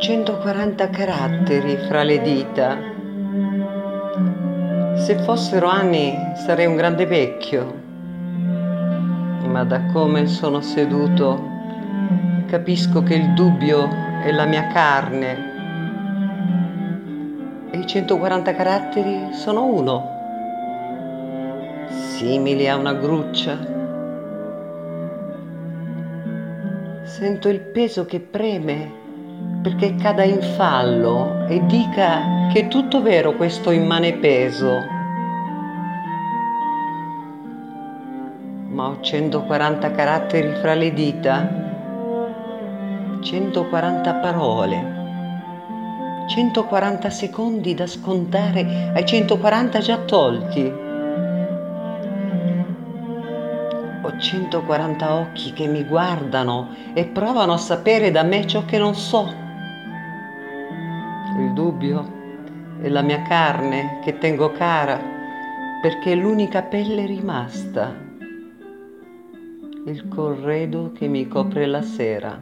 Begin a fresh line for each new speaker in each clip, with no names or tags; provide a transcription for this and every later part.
140 caratteri fra le dita. Se fossero anni sarei un grande vecchio, ma da come sono seduto capisco che il dubbio è la mia carne e i 140 caratteri sono uno, simili a una gruccia. Sento il peso che preme perché cada in fallo e dica che è tutto vero questo immane peso. Ma ho 140 caratteri fra le dita, 140 parole, 140 secondi da scontare ai 140 già tolti. Ho 140 occhi che mi guardano e provano a sapere da me ciò che non so il dubbio è la mia carne che tengo cara perché è l'unica pelle rimasta, il corredo che mi copre la sera.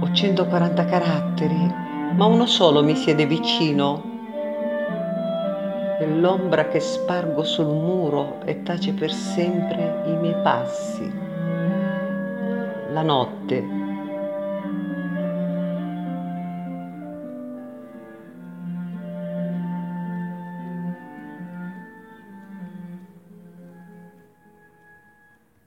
Ho 140 caratteri, ma uno solo mi siede vicino. È l'ombra che spargo sul muro e tace per sempre i miei passi. La notte